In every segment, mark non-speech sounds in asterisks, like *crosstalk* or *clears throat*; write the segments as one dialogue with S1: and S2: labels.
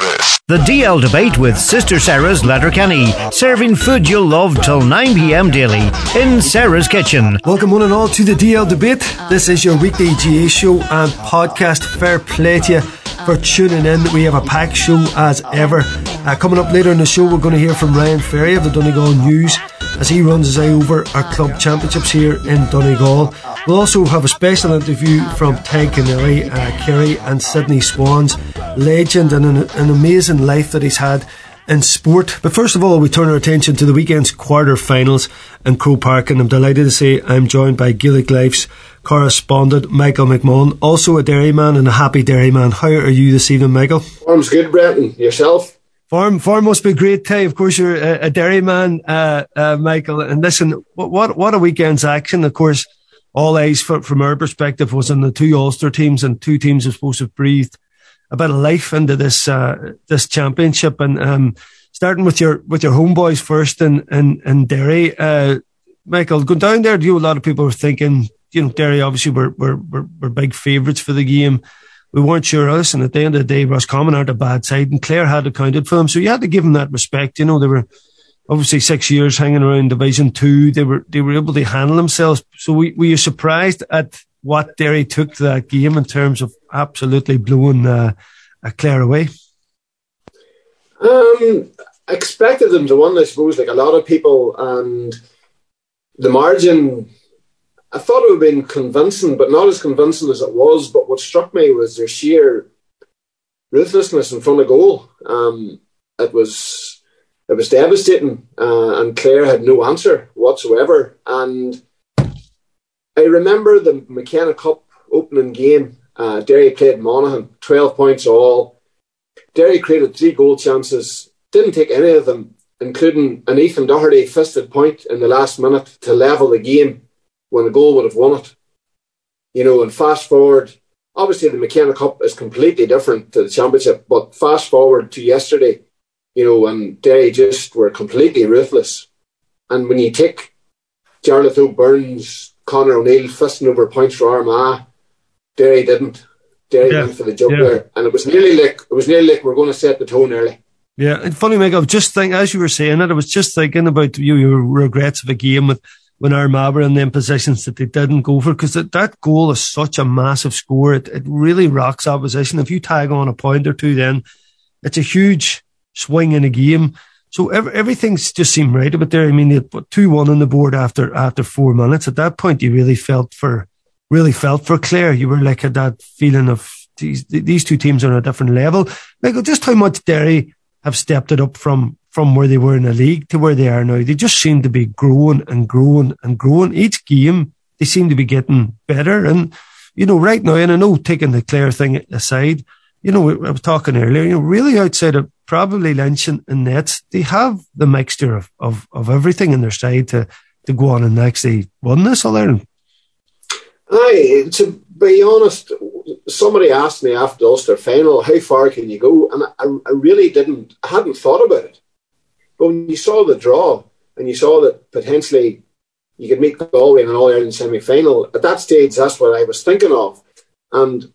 S1: The DL debate with Sister Sarah's Letterkenny, serving food you'll love till 9 pm daily in Sarah's Kitchen.
S2: Welcome one and all to the DL debate. This is your weekly GAA show and podcast. Fair play to you for tuning in. We have a packed show as ever. Uh, coming up later in the show, we're going to hear from Ryan Ferry of the Donegal News as he runs his eye over our club championships here in Donegal. We'll also have a special interview from Tadhg Kennelly, uh, Kerry and Sydney Swans, legend and an, an amazing life that he's had in sport. But first of all, we turn our attention to the weekend's quarter-finals in Croke Park, and I'm delighted to say I'm joined by Gaelic Life's correspondent Michael McMullan, also a dairyman and a happy dairyman. How are you this evening, Michael?
S3: Form's good, Brendan. Yourself?
S2: Farm, farm must be great, Tay. Of course, you're a, a dairyman, uh, uh, Michael. And listen, what, what, what a weekend's action. Of course, all eyes for, from our perspective was on the two Ulster teams and two teams are supposed to have breathed a bit of life into this, uh, this championship. And, um, starting with your, with your homeboys first and, in, in Derry, uh, Michael, going down there, do you, a lot of people were thinking, you know, Derry obviously were, were, were, were big favourites for the game. We weren't sure us. And at the end of the day, Roscommon aren't a bad side and Clare had accounted for them. So you had to give them that respect. You know, they were, obviously six years hanging around Division Two. They were they were able to handle themselves. So we, were you surprised at what Derry took to that game in terms of absolutely blowing uh, a Clare away?
S3: Um, expected them to win, I suppose, like a lot of people, and the margin. I thought it would have been convincing, but not as convincing as it was. But what struck me was their sheer ruthlessness in front of goal. Um, it was it was devastating, uh, and Clare had no answer whatsoever. And I remember the McKenna Cup opening game. Uh, Derry played Monaghan, 12 points all. Derry created three goal chances, didn't take any of them, including an Ethan Doherty fisted point in the last minute to level the game when a goal would have won it. You know, and fast forward, obviously the McKenna Cup is completely different to the championship, but fast forward to yesterday, you know, and they just were completely ruthless. And when you take Jarlath Óg Burns, Connor O'Neill fisting over points for Armagh, Derry didn't. Derry yeah. went for the jugular, yeah. and it was nearly like it was nearly like we're going to set the tone early.
S2: Yeah, and funny, Meg. I was just thinking as you were saying it, I was just thinking about you, your regrets of a game with when Armagh were in them positions that they didn't go for because that, that goal is such a massive score. It, it really rocks opposition. If you tag on a point or two, then it's a huge swing in a game. So every, everything's just seemed right about there. I mean, they put two one on the board after after four minutes. At that point, you really felt for really felt for Clare. You were like had that feeling of these these two teams are on a different level. Like just how much Derry have stepped it up from from where they were in the league to where they are now. They just seem to be growing and growing and growing. Each game they seem to be getting better. And you know, right now, and I know taking the Clare thing aside, you know, I was talking earlier, you know, really outside of probably Lynch and, and Nets, they have the mixture of, of, of everything in their side to, to go on and actually win this All Ireland.
S3: Aye, to be honest, somebody asked me after Ulster final, how far can you go? And I, I really didn't, I hadn't thought about it. But when you saw the draw and you saw that potentially you could meet Galway in an All Ireland semi final, at that stage, that's what I was thinking of. And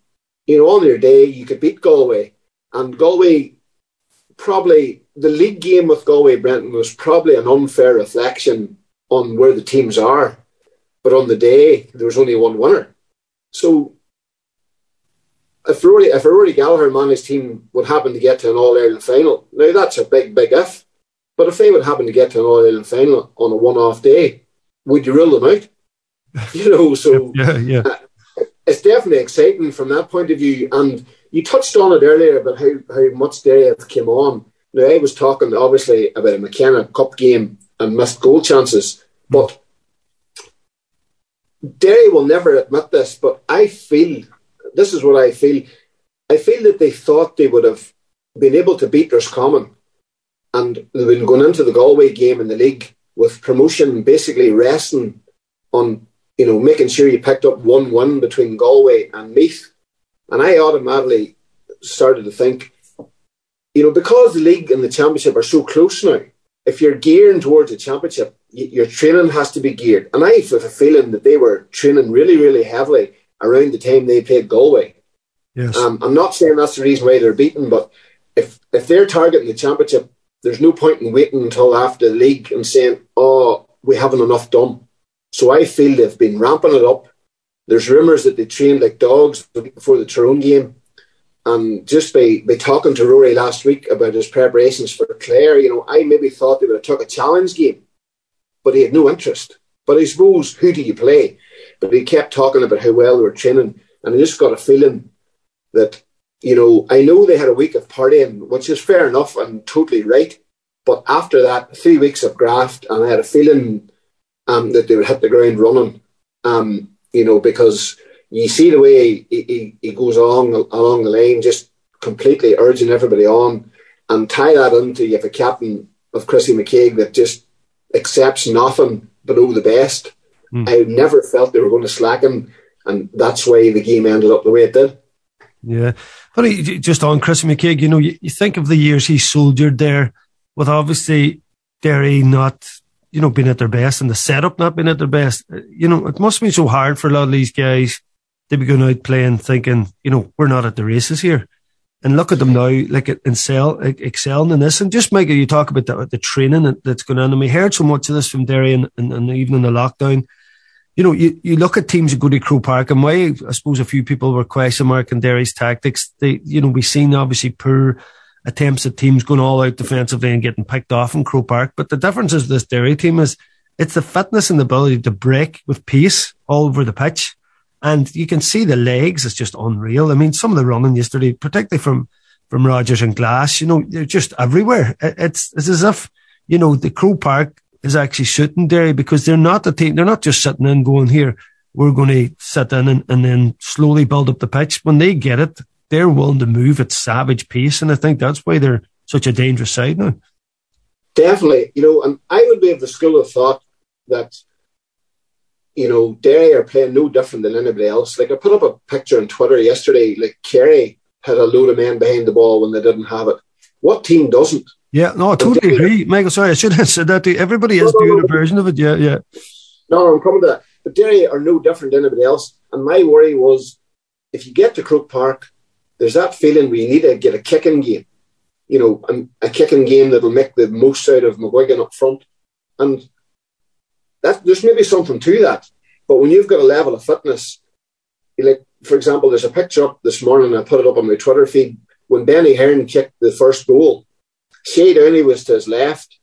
S3: you know, on your day, you could beat Galway. And Galway, probably, the league game with Galway Brendan was probably an unfair reflection on where the teams are. But on the day, there was only one winner. So if Rory, if Rory Gallagher his team would happen to get to an All Ireland final, now that's a big, big if. But if they would happen to get to an All Ireland final on a one off day, would you rule them out? *laughs* You know, so *laughs*
S2: yeah, yeah. Uh,
S3: it's definitely exciting from that point of view. And you touched on it earlier about how, how much they have came on. Now, I was talking obviously about a McKenna Cup game and missed goal chances, but Derry will never admit this, but I feel this is what I feel. I feel that they thought they would have been able to beat Roscommon and they've been going into the Galway game in the league with promotion basically resting on you know, making sure you picked up 1 1 between Galway and Meath. And I automatically started to think, you know, because the league and the championship are so close now, if you're gearing towards a championship, your training has to be geared. And I have a feeling that they were training really, really heavily around the time they played Galway.
S2: Yes.
S3: Um, I'm not saying that's the reason why they're beaten, but if if they're targeting the championship, there's no point in waiting until after the league and saying, "Oh, we haven't enough done." So I feel they've been ramping it up. There's rumours that they trained like dogs before the Tyrone game. And just by, by talking to Rory last week about his preparations for Clare, you know, I maybe thought they would have took a challenge game, but he had no interest. But I suppose, who do you play? But he kept talking about how well they were training. And I just got a feeling that, you know, I know they had a week of partying, which is fair enough and totally right. But after that, three weeks of graft, and I had a feeling um, that they would hit the ground running, um, you know, because you see the way he, he, he goes along, along the lane, just completely urging everybody on, and tie that into you have a captain of Chrissy McKaigue that just accepts nothing below the best. Mm. I never felt they were going to slacken, and that's why the game ended up the way it did.
S2: Yeah, but just on Chris McKaigue, you know, you, you think of the years he soldiered there, with obviously Derry not, you know, being at their best and the setup not being at their best. Uh, you know, it must be so hard for a lot of these guys to be going out playing, thinking, you know, we're not at the races here. And look at them now, like excel, excelling in this. And just Michael, you talk about the, the training that's going on. And we heard so much of this from Derry and, and, and even in the lockdown you know, you, you look at teams that go to Croke Park and why I suppose a few people were question marking Derry's tactics. They, you know, we've seen obviously poor attempts at teams going all out defensively and getting picked off in Croke Park. But the difference is this Derry team is it's the fitness and the ability to break with pace all over the pitch. And you can see the legs, it's just unreal. I mean, some of the running yesterday, particularly from, from Rogers and Glass, you know, they're just everywhere. It's, it's as if, you know, the Crow Park is actually shooting Derry because they're not the team. They're not just sitting in going here. We're going to sit in and, and then slowly build up the pitch. When they get it, they're willing to move at savage pace, and I think that's why they're such a dangerous side now.
S3: Definitely, you know, and I would be of the school of thought that you know Derry are playing no different than anybody else. Like I put up a picture on Twitter yesterday. Like Kerry had a load of men behind the ball when they didn't have it. What team doesn't?
S2: Yeah, no, I totally agree, Michael. Sorry, I should have said that. To Everybody is no, doing no. a version of it. Yeah, yeah.
S3: No, I'm coming to that. But Derry are no different than anybody else. And my worry was, if you get to Croke Park, there's that feeling we need to get a kicking game. You know, a kicking game that'll make the most out of McGuigan up front. And that there's maybe something to that. But when you've got a level of fitness, like for example, there's a picture up this morning. I put it up on my Twitter feed when Benny Heron kicked the first goal. Shay Downey was to his left,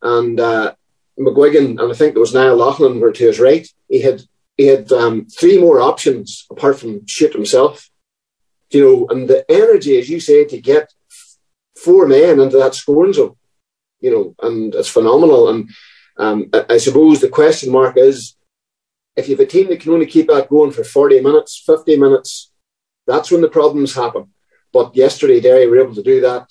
S3: and uh, McGuigan and I think it was Niall Loughlin were to his right. He had he had um, three more options apart from shoot himself. You know, and the energy, as you say, to get four men into that scoring zone, you know, and it's phenomenal. And um, I, I suppose the question mark is if you have a team that can only keep that going for 40 minutes, 50 minutes, that's when the problems happen. But yesterday, Derry were able to do that.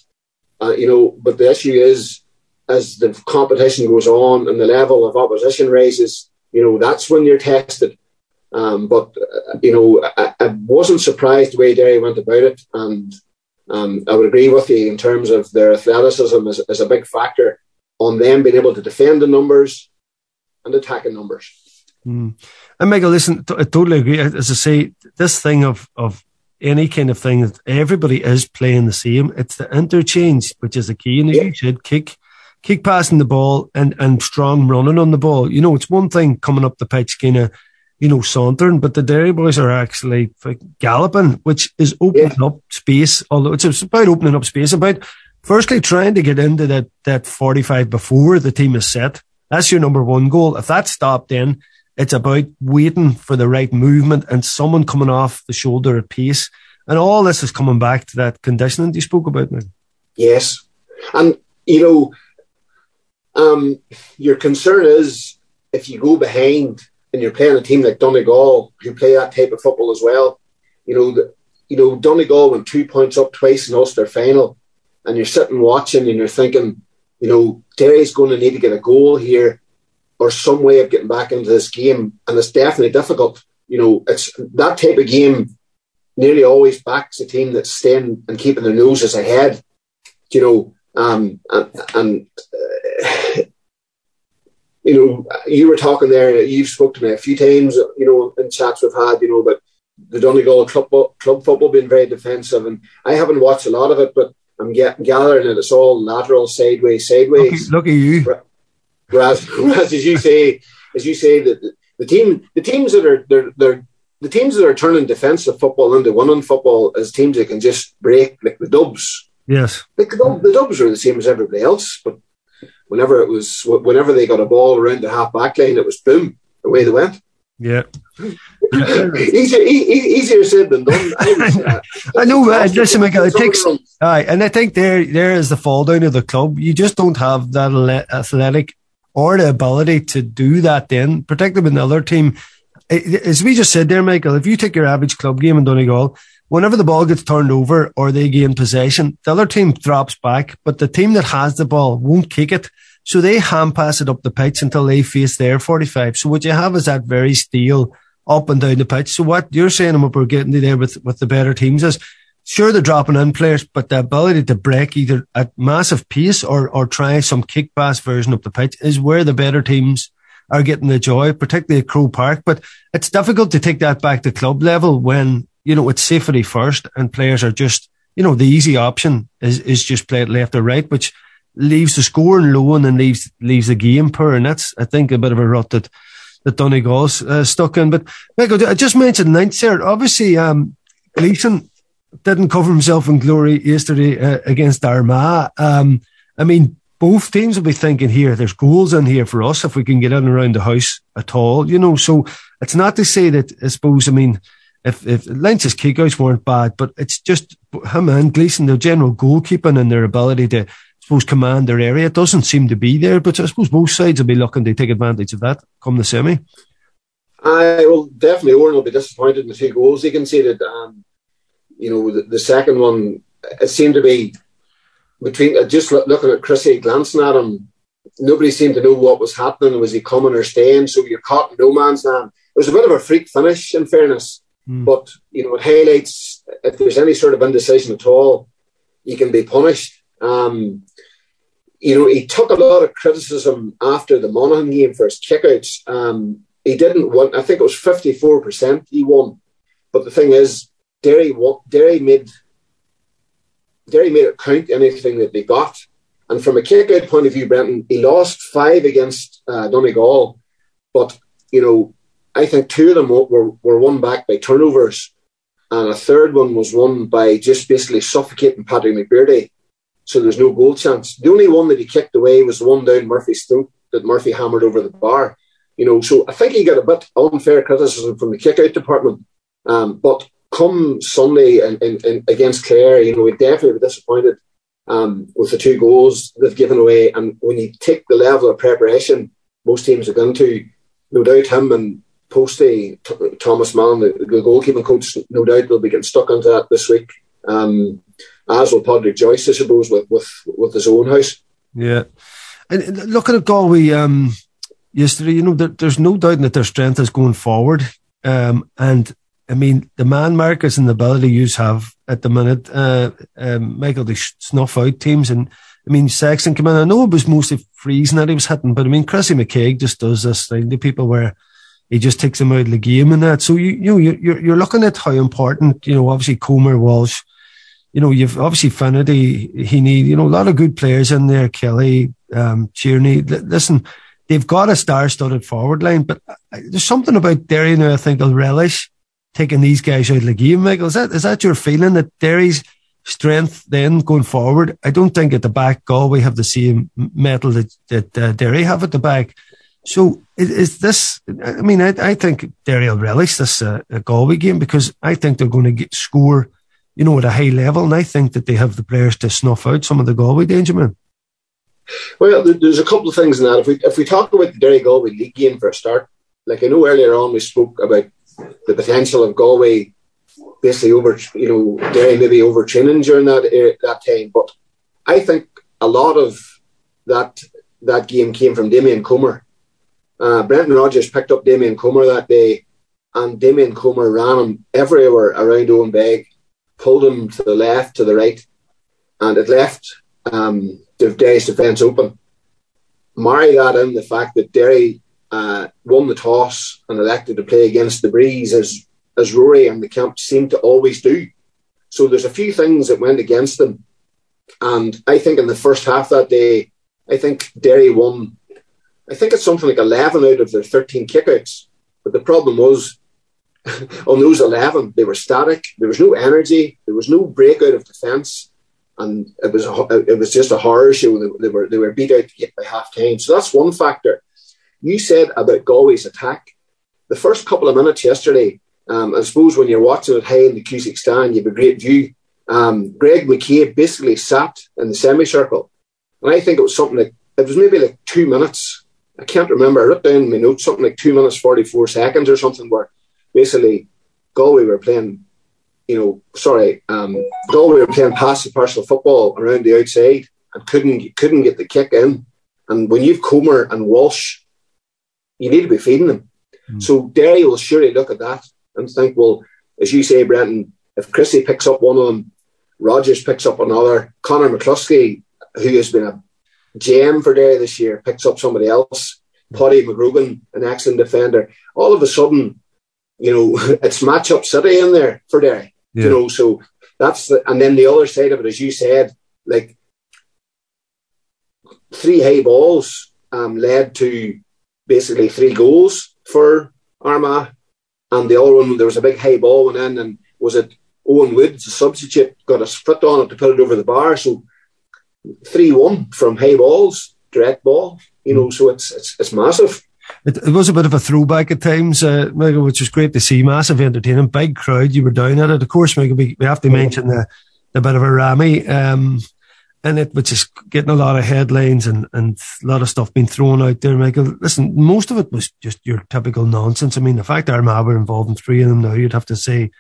S3: Uh, you know, but the issue is as the competition goes on and the level of opposition raises, you know, that's when you're tested. Um, but uh, you know, I, I, wasn't surprised the way Derry went about it, and um, I would agree with you in terms of their athleticism is, is a big factor on them being able to defend the numbers and attacking numbers.
S2: Mm. And Michael, listen, I totally agree. As I say, this thing of of any kind of thing that everybody is playing the same. It's the interchange, which is the key. And yeah. you should kick, kick passing the ball and, and strong running on the ball. You know, it's one thing coming up the pitch, kind of, you know, sauntering, but the Derry boys are actually galloping, which is opening yeah. up space. Although it's about opening up space, about firstly trying to get into that, that 45 before the team is set. That's your number one goal. If that's stopped in, it's about waiting for the right movement and someone coming off the shoulder at pace. And all this is coming back to that conditioning you spoke about, man.
S3: Yes. And, you know, um, your concern is if you go behind and you're playing a team like Donegal who play that type of football as well, you know, the, you know, Donegal went two points up twice in Ulster final, and you're sitting watching and you're thinking, you know, Derry's going to need to get a goal here or some way of getting back into this game. And it's definitely difficult. You know, it's that type of game nearly always backs a team that's staying and keeping their noses ahead. You know, um, and, and uh, you know, you were talking there. You've spoken to me a few times. You know, in chats we've had. You know, but the Donegal club club football being very defensive, and I haven't watched a lot of it, but I'm get, gathering that it's all lateral, sideways, sideways.
S2: Look at you.
S3: Whereas, whereas as you say, as you say that the, the team, the teams that are they're, they're the teams that are turning defensive football into winning football as teams that can just break like the Dubs.
S2: Yes,
S3: like the, the Dubs are the same as everybody else, but whenever it was, whenever they got a ball around the half back line, it was boom, away they went.
S2: Yeah. *laughs*
S3: easier, e- easier said than done. I, *laughs*
S2: I know, uh, listen, Michael, it takes, aye, and I think there, there is the fall down of the club. You just don't have that athletic or the ability to do that then, particularly with another team. As we just said there, Michael, if you take your average club game in Donegal, whenever the ball gets turned over or they gain possession, the other team drops back, but the team that has the ball won't kick it. So they hand pass it up the pitch until they face their 45. So what you have is that very steel up and down the pitch. So what you're saying and what we're getting to there with, with the better teams is sure they're dropping in players, but the ability to break either at massive pace or, or try some kick pass version of the pitch is where the better teams are getting the joy, particularly at Croke Park. But it's difficult to take that back to club level when, you know, it's safety first and players are just, you know, the easy option is, is just play it left or right, which leaves the scoring low and then leaves, leaves the game poor. And that's, I think, a bit of a rut that, that Donegal's uh, stuck in. But Michael, I just mentioned ninth there. Obviously, um, Gleeson didn't cover himself in glory yesterday uh, against Armagh. Um, I mean, both teams will be thinking here, there's goals in here for us if we can get in around the house at all, you know. So it's not to say that, I suppose, I mean, if, if Lynch's kickouts weren't bad, but it's just him and Gleeson, their general goalkeeping and their ability to, I suppose, command their area doesn't seem to be there. But I suppose both sides will be looking to take advantage of that come the semi.
S3: I will definitely, Odhran will be disappointed in the two goals he conceded. Um, you know, the, the, second one, it seemed to be between uh, just looking at Chrissy, glancing at him, nobody seemed to know what was happening. Was he coming or staying? So you're caught in no man's land. It was a bit of a freak finish, in fairness, mm. but you know, it highlights if there's any sort of indecision at all, you can be punished. Um, you know, he took a lot of criticism after the Monaghan game for his kickouts. Um, he didn't win. I think it was 54% he won. But the thing is, Derry Derry made Derry made it count anything that they got. And from a kick-out point of view, Brendan, he lost five against uh, Donegal, but you know, I think two of them were, were won back by turnovers, and a third one was won by just basically suffocating Patrick McBrearty. So there's no goal chance. The only one that he kicked away was the one down Murphy's throat that Murphy hammered over the bar. You know, so I think he got a bit unfair criticism from the kick-out department. Um, but come Sunday and, and, and, against Clare, you know, we definitely were disappointed um, with the two goals they've given away. And when you take the level of preparation most teams have gone to, no doubt him and Posty, T- Thomas Mann, the, the, goalkeeping coach, no doubt will be getting stuck into that this week. Um, as will Padraig Joyce, I suppose, with, with, with his own house.
S2: Yeah. And looking at Galway um, yesterday, you know, there, there's no doubt that their strength is going forward. Um, and I mean, the man markers and the ability you have at the minute, uh, um, Michael, they snuff out teams. And I mean, Sexton came in. I know it was mostly freezing that he was hitting, but I mean, Chrissy McKaigue just does this thing to people where he just takes them out of the game and that. So you, you know, you're, you're looking at how important, you know, obviously Comer, Walsh, you know, you've obviously Finnerty, he need, you know, a lot of good players in there, Kelly, um, Tierney. Listen, they've got a star-studded forward line, but uh, there's something about Derry now I think they'll relish taking these guys out of the game, Michael. Is that is that your feeling that Derry's strength then going forward? I don't think at the back Galway have the same metal that, that uh, Derry have at the back. So is, is this? I mean, I, I think Derry will relish this uh, Galway game because I think they're going to get score, you know, at a high level, and I think that they have the players to snuff out some of the Galway danger men.
S3: Well, there's a couple of things in that. If we if we talk about the Derry Galway league game for a start, like I know earlier on we spoke about the potential of Galway basically over, you know, Derry maybe overtraining during that uh, that time. But I think a lot of that that game came from Damien Comer. Uh, Brendan Rogers picked up Damien Comer that day, and Damien Comer ran him everywhere around Owenbeg, pulled him to the left, to the right, and it left um, Derry's defence open. Marry that in the fact that Derry uh, won the toss and elected to play against the breeze as as Rory and the camp seem to always do. So there's a few things that went against them And I think in the first half that day, I think Derry won. I think it's something like 11 out of their 13 kickouts. But the problem was, *laughs* on those 11, they were static. There was no energy. There was no breakout of defence. And it was a, it was just a horror show. They, they were they were beat out by half time. So that's one factor. You said about Galway's attack. The first couple of minutes yesterday, um, I suppose when you're watching it high in the Cusack stand, you have a great view. Um, Greg McCabe basically sat in the semicircle. And I think it was something like, it was maybe like two minutes. I can't remember. I wrote down in my notes something like two minutes, 44 seconds or something, where basically Galway were playing, you know, sorry, um, Galway were playing pass the partial football around the outside and couldn't couldn't get the kick in. And when you've Comer and Walsh, you need to be feeding them. Mm. So Derry will surely look at that and think, well, as you say, Brendan, if Christie picks up one of them, Rogers picks up another, Conor McCluskey, who has been a gem for Derry this year, picks up somebody else, Paddy McGrogan, an excellent defender. All of a sudden, you know, *laughs* it's matchup city in there for Derry. Yeah. You know, so that's the, and then the other side of it, as you said, like three high balls um, led to basically three goals for Armagh and the other one, there was a big high ball went in, and was it Owen Woods, the substitute, got a foot on it to put it over the bar. So 3 1 from high balls, direct ball, you know, so it's, it's, it's massive.
S2: It, it, was a bit of a throwback at times, uh, Michael, which was great to see. Massive entertaining, big crowd. You were down at it. Of course, Michael, we, we have to mention the, the bit of a rammy. Um, in it, which is getting a lot of headlines and, and a lot of stuff being thrown out there, Michael. Listen, most of it was just your typical nonsense. I mean, the fact that Armagh were involved in three of them now, you'd have to say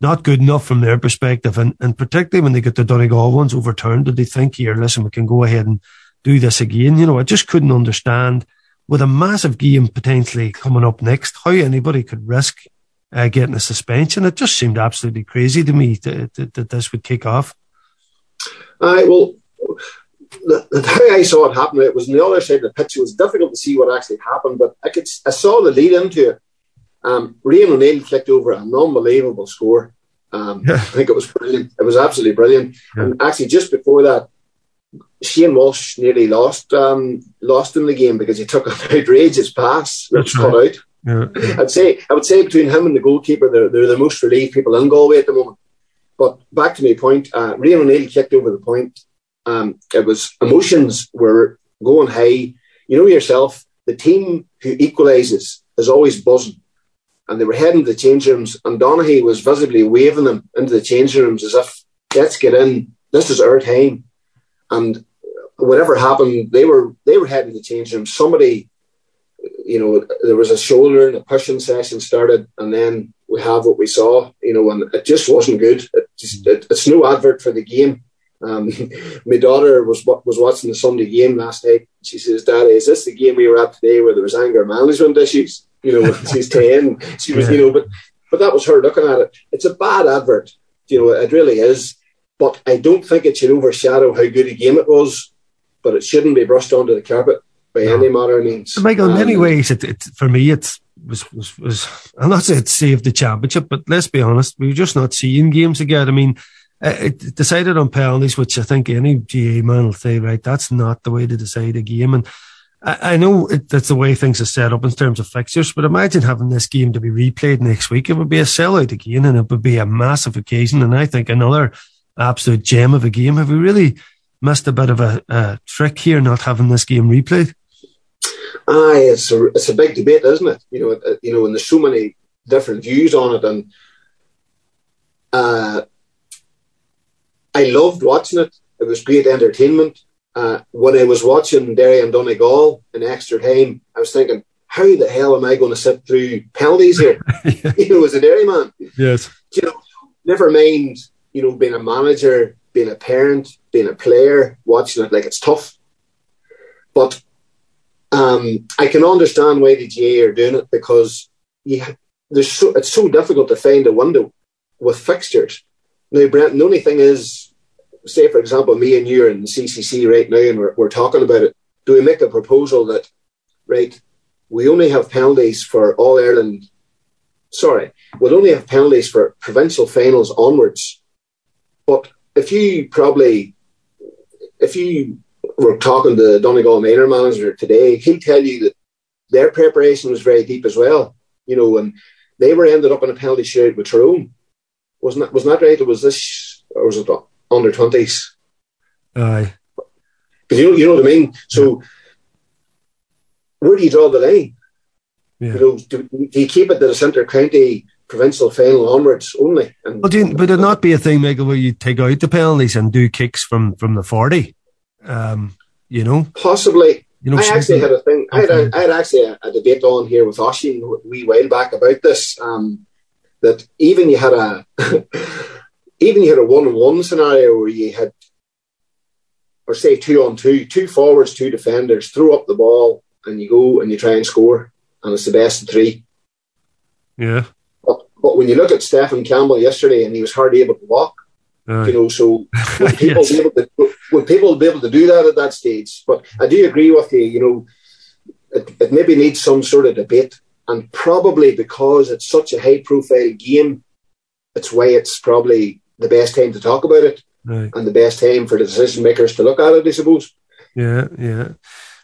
S2: not good enough from their perspective. And, and particularly when they get the Donegal ones overturned, did they think here, listen, we can go ahead and do this again? You know, I just couldn't understand with a massive game potentially coming up next, how anybody could risk uh, getting a suspension. It just seemed absolutely crazy to me that, that, that this would kick off.
S3: Uh, well, the, the I saw it happen, it was on the other side of the pitch. It was difficult to see what actually happened, but I could I saw the lead into it. Um, Rian O'Neill clicked over an unbelievable score. Um, yeah. I think it was brilliant. It was absolutely brilliant. Yeah. And actually, just before that, Shane Walsh nearly lost um, lost in the game because he took an *laughs* outrageous pass that was right. cut out. Yeah. I'd say I would say between him and the goalkeeper, they're, they're the most relieved people in Galway at the moment. But back to my point, uh, Rian O'Neill kicked over the point um, it was emotions were going high. You know yourself, the team who equalises is always buzzing. And they were heading to the change rooms, and Donaghy was visibly waving them into the change rooms as if, let's get in, this is our time. And whatever happened, they were they were heading to the change rooms. Somebody, you know, there was a shoulder and a pushing session started, and then we have what we saw, you know, and it just wasn't good. It just, it, it's no advert for the game. Um, *laughs* my daughter was was watching the Sunday game last night. She says, "Daddy, is this the game we were at today where there was anger management issues?" You know, she's *laughs* ten. She was, you know, but but that was her looking at it. It's a bad advert. You know, it really is. But I don't think it should overshadow how good a game it was. But it shouldn't be brushed onto the carpet by no. any manner of means.
S2: Michael, in many um, ways, it, it, for me, it's was, was, was, I'm not saying it saved the championship, but let's be honest, we're just not seeing games again. I mean, it decided on penalties, which I think any GAA man will say, right, that's not the way to decide a game. And I, I know it, that's the way things are set up in terms of fixtures, but imagine having this game to be replayed next week. It would be a sellout again and it would be a massive occasion. And I think another absolute gem of a game. Have we really missed a bit of a, a trick here not having this game replayed?
S3: Aye, it's a, it's a big debate, isn't it? You know, you know, and there's so many different views on it and, uh, I loved watching it. It was great entertainment. Uh, when I was watching Derry and Donegal in extra time, I was thinking, how the hell am I going to sit through penalties here? *laughs* *laughs* yeah. You know, as a Derry man.
S2: Yes.
S3: You know, never mind, you know, being a manager, being a parent, being a player, watching it, like it's tough. But um, I can understand why the GAA are doing it because you, there's so, it's so difficult to find a window with fixtures. Now, Brent, the only thing is, say, for example, me and you are in the CCC right now and we're, we're talking about it. Do we make a proposal that, right, we only have penalties for All Ireland? Sorry, we'll only have penalties for provincial finals onwards. But if you probably if you were talking to Donegal Minor manager today, he'll tell you that their preparation was very deep as well. You know, and they were ended up in a penalty shootout with Tyrone. Wasn't that wasn't that right? It was this or was it under twenties?
S2: Aye.
S3: Because you know, you know what I mean. So where do you draw the line? Yeah. You know, do, do, you keep it to the centre county provincial final onwards only?
S2: And, well, you, would it not be a thing, Michael, where you take out the penalties and do kicks from from the forty? Um, you know,
S3: possibly. You know, I actually had a thing. I had, a, I had actually a, a, debate on here with Oshin a wee while back about this. Um, that even you had a *laughs* even you had a one on one scenario where you had, or say two on two, two forwards, two defenders, throw up the ball, and you go and you try and score, and it's the best of three.
S2: Yeah.
S3: But, but when you look at Stefan Campbell yesterday, and he was hardly able to walk, uh, you know, so *laughs* would people, yes. be able to, would people be able to do that at that stage? But I do agree with you, you know, it, it maybe needs some sort of debate. And probably because it's such a high profile game, it's why it's probably the best time to talk about it right. and the best time for the decision makers to look at it, I suppose.
S2: Yeah, yeah.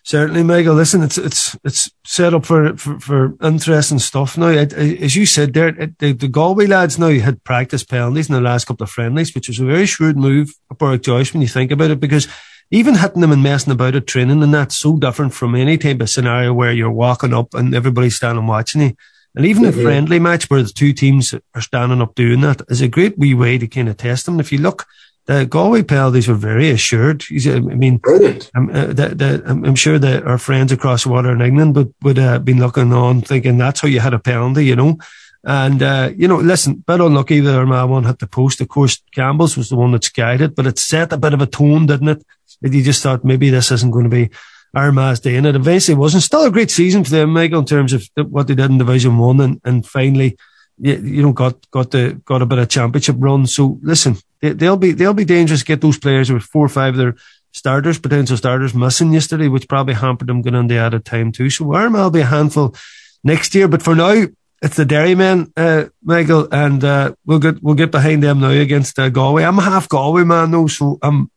S2: Certainly, Michael. Listen, it's it's it's set up for for, for interesting stuff now. It, as you said there, it, the, the Galway lads now had practice penalties in the last couple of friendlies, which was a very shrewd move Padraig Joyce when you think about it, because even hitting them and messing about at training and that's so different from any type of scenario where you're walking up and everybody's standing watching you. And even mm-hmm. a friendly match where the two teams are standing up doing that is a great wee way to kind of test them. If you look the Galway penalties were very assured. I mean,
S3: brilliant.
S2: I'm, uh, the, the, I'm, sure that our friends across the water in England would would have uh, been looking on, thinking that's how you had a penalty, you know. And uh, you know, listen, bit unlucky that Armagh one hit the post. Of course, Campbell's was the one that skied it, but it set a bit of a tone, didn't it? You just thought maybe this isn't going to be Armagh's day, and it eventually wasn't. Still a great season for them, Michael, in terms of what they did in Division One, and, and finally you, you know, got got the got a bit of championship run. So listen, they, will be they'll be dangerous to get those players with four or five of their starters, potential starters missing yesterday, which probably hampered them going into added time too. So Armagh will be a handful next year, but for now. It's the Derrymen, uh, Michael, and uh, we'll get we'll get behind them now against uh, Galway. I'm half Galway man though, so I'm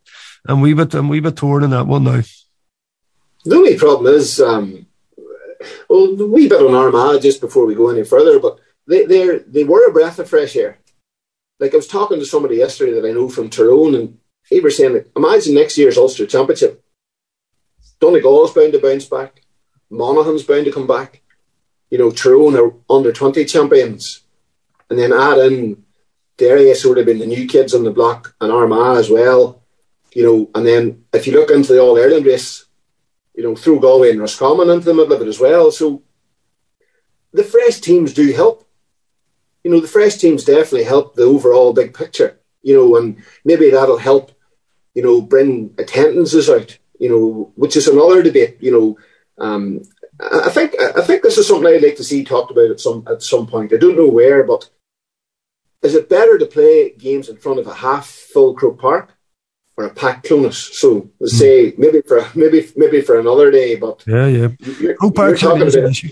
S2: I'm wee bit I'm wee bit torn in that one now.
S3: The only problem is, um, well, a wee bit on Armagh just before we go any further, but they they they were a breath of fresh air. Like I was talking to somebody yesterday that I know from Tyrone, and he was saying, like, imagine next year's Ulster Championship. Donegal's bound to bounce back. Monaghan's bound to come back. You know, Tyrone are under twenty champions, and then add in Derry has sort of been the new kids on the block, and Armagh as well. You know, and then if you look into the All Ireland race, you know, throw Galway and Roscommon into the middle of it as well. So the fresh teams do help you know, the fresh teams definitely help the overall big picture, you know, and maybe that'll help, you know, bring attendances out, you know, which is another debate, you know. Um, I think I think this is something I'd like to see talked about at some at some point. I don't know where, but is it better to play games in front of a half full Croke Park or a packed Clones? So let's mm. say maybe for maybe maybe for another day, but
S2: yeah, yeah, Park talking about, an issue.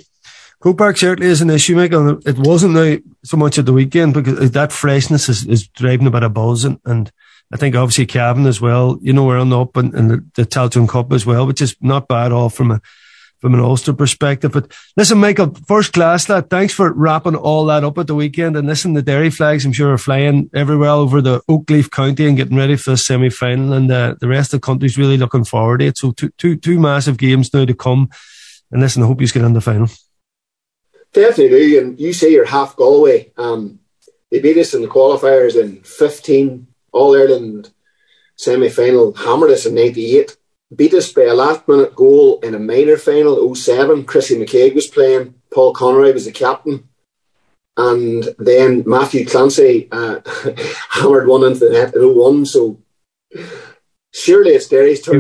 S2: Park certainly is an issue, Michael. It wasn't now so much at the weekend because that freshness is, is driving a bit of buzz and, and I think obviously Cavan as well, you know, we're on the up and, and the, the Tailteann Cup as well, which is not bad at all from a, from an Ulster perspective. But listen, Michael, first class lad, Thanks for wrapping all that up at the weekend. And listen, the dairy flags, I'm sure, are flying everywhere over the Oakleaf County and getting ready for the semi final. And uh, the rest of the country's really looking forward to it. So two, two, two massive games now to come. And listen, I hope you get in the final.
S3: Definitely. And you say you're half Galway. Um, they beat us in the qualifiers in 15, All Ireland semi final, hammered us in 98. Beat us by a last minute goal in a minor final, 07. Chrissy McKaigue was playing. Paul Conroy was the captain. And then Matthew Clancy uh, *laughs* hammered one into the net in 01. So surely it's Derry's turn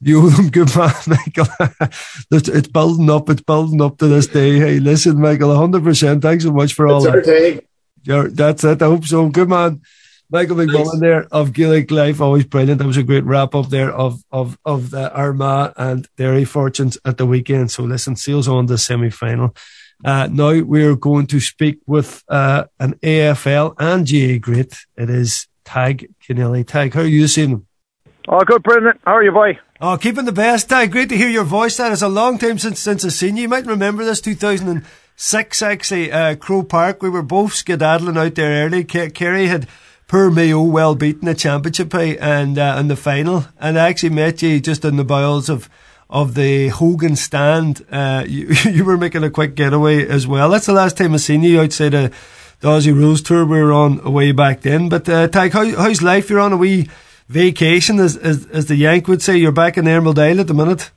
S2: you owe them *laughs* good man, Michael. *laughs* it's building up. It's building up to this day. Hey, listen, Michael, hundred percent. Thanks so much for all
S3: that.
S2: Yeah, that's it. I hope so. Good man. Michael McMullan there of Gaelic Life, always brilliant. That was a great wrap up there of of of the Armagh and Derry fortunes at the weekend. So listen, seals on the semi final. Uh, now we're going to speak with uh, an AFL and GAA great. It is Tadhg Kennelly. Tadhg, how are you seeing them?
S4: Oh, good, Brendan. How are you, boy?
S2: Oh, keeping the best. Tadhg. great to hear your voice. That is a long time since since I've seen you. You might remember this 2006, actually, uh, Croke Park. We were both skedaddling out there early. Kerry had poor Mayo well beaten the championship and uh, in the final, and I actually met you just in the bowels of of the Hogan stand. Uh, *laughs* you, you were making a quick getaway as well. That's the last time I seen you outside of the Aussie Rules tour we were on way back then. But uh, Tadhg, how, how's life? You're on a wee vacation, as, as, as the Yank would say. You're back in Emerald Isle at the minute.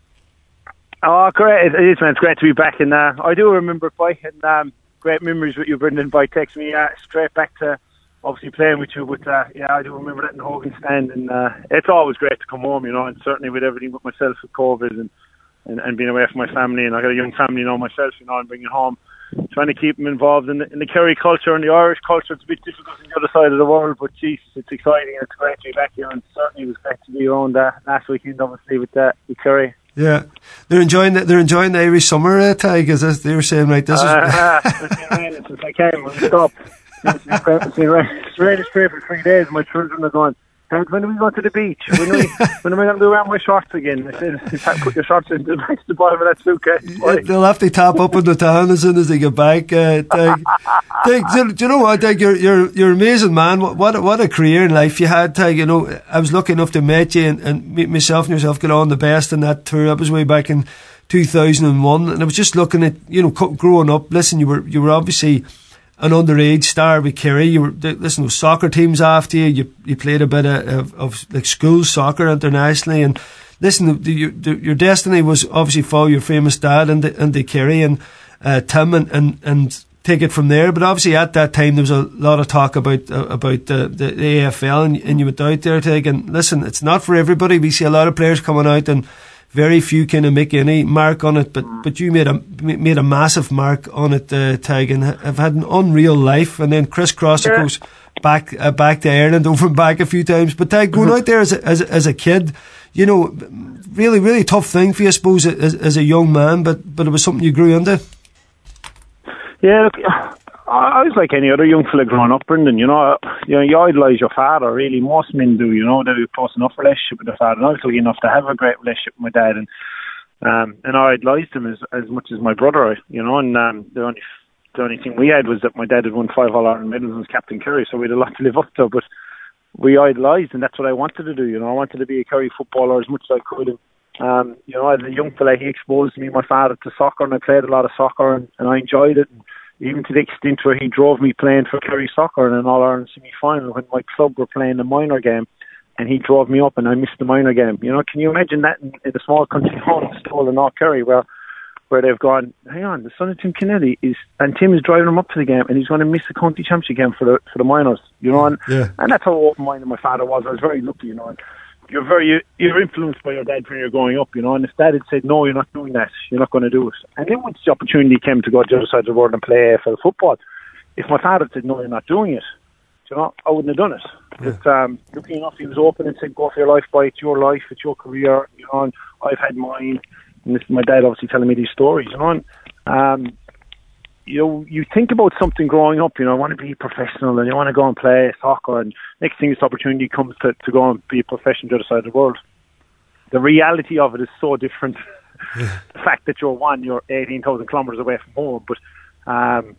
S4: Oh, great! It is, man. It's great to be back. And uh, I do remember fighting um, great memories with you, Brendan, by texting me uh, straight back to obviously playing with you. But uh, yeah, I do remember that in Hogan stand, and uh, it's always great to come home, you know. And certainly with everything with myself with COVID and, and and being away from my family, and I got a young family now myself, you know, and bringing home, trying to keep them involved in the, in the Kerry culture and the Irish culture. It's a bit difficult on the other side of the world, but geez, it's exciting and it's great to be back here. And certainly it was great to be around uh, last weekend, obviously with uh, with Kerry.
S2: Yeah, they're enjoying the, they're enjoying the Irish summer, uh, as they were saying, right? This is.
S4: Uh, *laughs* it's been raining since I came. Stop it's been raining straight for three days. My children are going, when are we going to the beach? When are we, *laughs* when am I going to do around my shorts again? I said, put your shorts in the, *laughs* to the bottom of that suitcase.
S2: Yeah, they'll have to tap up in the town as soon as they get back. Uh, Tadhg, *laughs* do, do, you know what, Tadhg? You're, you're, you're amazing, man. What, what, a, what a career in life you had, Tadhg. You know, I was lucky enough to meet you and, and meet myself and yourself get on the best in that tour. That was way back in 2001. And I was just looking at, you know, growing up. Listen, you were, you were obviously, an underage star with Kerry. You were listen, soccer teams after you. You you played a bit of, of, of like school soccer internationally, and listen, the, the, your destiny was obviously follow your famous dad and the, and the Kerry and uh, Tim and, and and take it from there. But obviously at that time there was a lot of talk about uh, about the, the AFL, and, and you went out there taking. Listen, it's not for everybody. We see a lot of players coming out and very few kind of make any mark on it, but but you made a made a massive mark on it, uh, Tadhg, and have had an unreal life. And then Chris Cross, of course, back uh, back to Ireland, *laughs* over and back a few times. But Tadhg, going mm-hmm. out there as a, as as a kid, you know, really really tough thing for you, I suppose, as, as a young man. But but it was something you grew into.
S4: Yeah, look, I was like any other young fella growing up, Brendan. You know, you know, you idolise your father. Really, most men do. You know, they have a close enough relationship with their father, and I was lucky enough to have a great relationship with my dad, and um, and I idolised him as as much as my brother. You know, and um, the only the only thing we had was that my dad had won five All Ireland medals was captain Kerry, so we had a lot to live up to. But we idolised, and that's what I wanted to do. You know, I wanted to be a Kerry footballer as much as I could. And, um, you know, as a young fella, he exposed me, my father, to soccer, and I played a lot of soccer, and, and I enjoyed it. And, even to the extent where he drove me playing for Kerry Soccer in an All Ireland semi final when my club were playing a minor game and he drove me up and I missed the minor game. You know, can you imagine that in, in a small country *laughs* town still in North Kerry where where they've gone, hang on, the son of Tim Kennelly is and Tim is driving him up to the game and he's going to miss the county championship game for the for the minors. You know, and
S2: yeah.
S4: and that's how open minded my father was. I was very lucky, you know. And, you're very you're influenced by your dad when you're growing up, you know. And his dad had said, "No, you're not doing that. You're not going to do it." And then once the opportunity came to go to the other side of the world and play AFL football, if my father said, "No, you're not doing it," you know, I wouldn't have done it. Yeah. But um, lucky enough, he was open and said, "Go for your life, boy. It's your life. It's your career." You know, and I've had mine. And this my dad obviously telling me these stories, you know. And, um, you know, you think about something growing up, you know, I want to be professional and you want to go and play soccer and next thing this opportunity comes to, to go and be a professional the other side of the world. The reality of it is so different. Yeah. *laughs* the fact that you're one, you're 18,000 kilometres away from home, but um,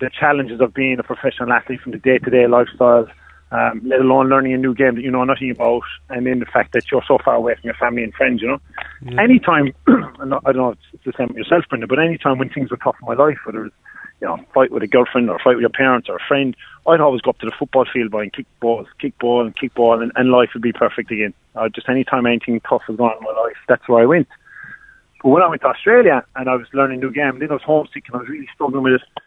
S4: the challenges of being a professional athlete from the day-to-day lifestyle, um, let alone learning a new game that you know nothing about, and then the fact that you're so far away from your family and friends, you know. Yeah. Anytime, *clears throat* I don't know if it's the same with yourself, Brenda, but anytime when things were tough in my life, whether it's you know, fight with a girlfriend or fight with your parents or a friend, I'd always go up to the football field by and kick balls, kick ball and kick ball, and, and life would be perfect again. Uh, just any time anything tough was going on in my life, that's where I went. But when I went to Australia and I was learning a new game, then I was homesick and I was really struggling with it,